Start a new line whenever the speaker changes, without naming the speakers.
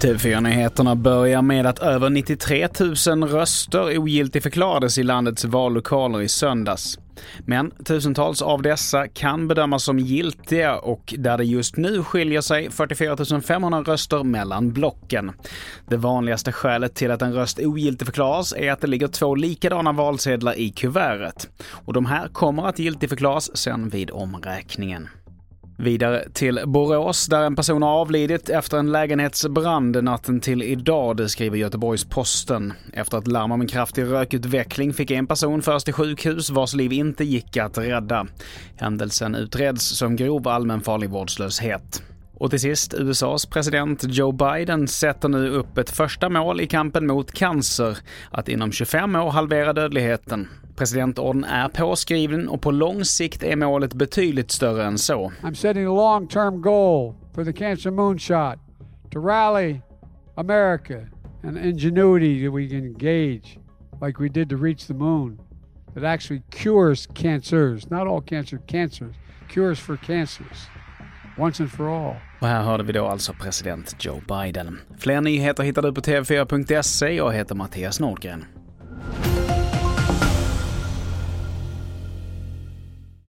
TV4-nyheterna börjar med att över 93 000 röster ogiltigförklarades i landets vallokaler i söndags. Men tusentals av dessa kan bedömas som giltiga och där det just nu skiljer sig 44 500 röster mellan blocken. Det vanligaste skälet till att en röst ogiltigförklaras är att det ligger två likadana valsedlar i kuvertet. Och de här kommer att giltigförklaras sen vid omräkningen. Vidare till Borås där en person har avlidit efter en lägenhetsbrand natten till idag, det skriver Göteborgs-Posten. Efter ett larm om en kraftig rökutveckling fick en person föras till sjukhus vars liv inte gick att rädda. Händelsen utreds som grov allmänfarlig vårdslöshet. Och till sist, USAs president Joe Biden sätter nu upp ett första mål i kampen mot cancer, att inom 25 år halvera dödligheten. Presidentorden är påskriven och på lång sikt är målet betydligt större än så.
I'm setting a long term goal for the cancer moonshot to rally America and ingenuity that we can engage like we did to reach the moon that actually cures cancers, not all cancer, cancers, cures for cancers. Once and for all.
Och här hörde vi då alltså president Joe Biden. Fler nyheter hittar du på tv4.se. Jag heter Mattias Nordgren.